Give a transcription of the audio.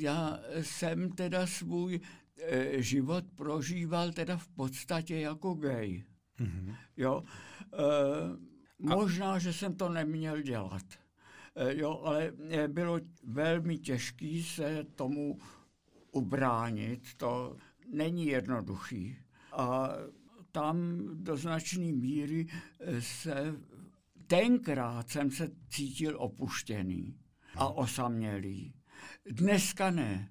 Já jsem teda svůj e, život prožíval teda v podstatě jako gay. Mm-hmm. Jo. E, možná, že jsem to neměl dělat. E, jo, ale bylo velmi těžké se tomu ubránit. To není jednoduchý. A tam do značné míry se tenkrát jsem se cítil opuštěný a osamělý. Dneska ne.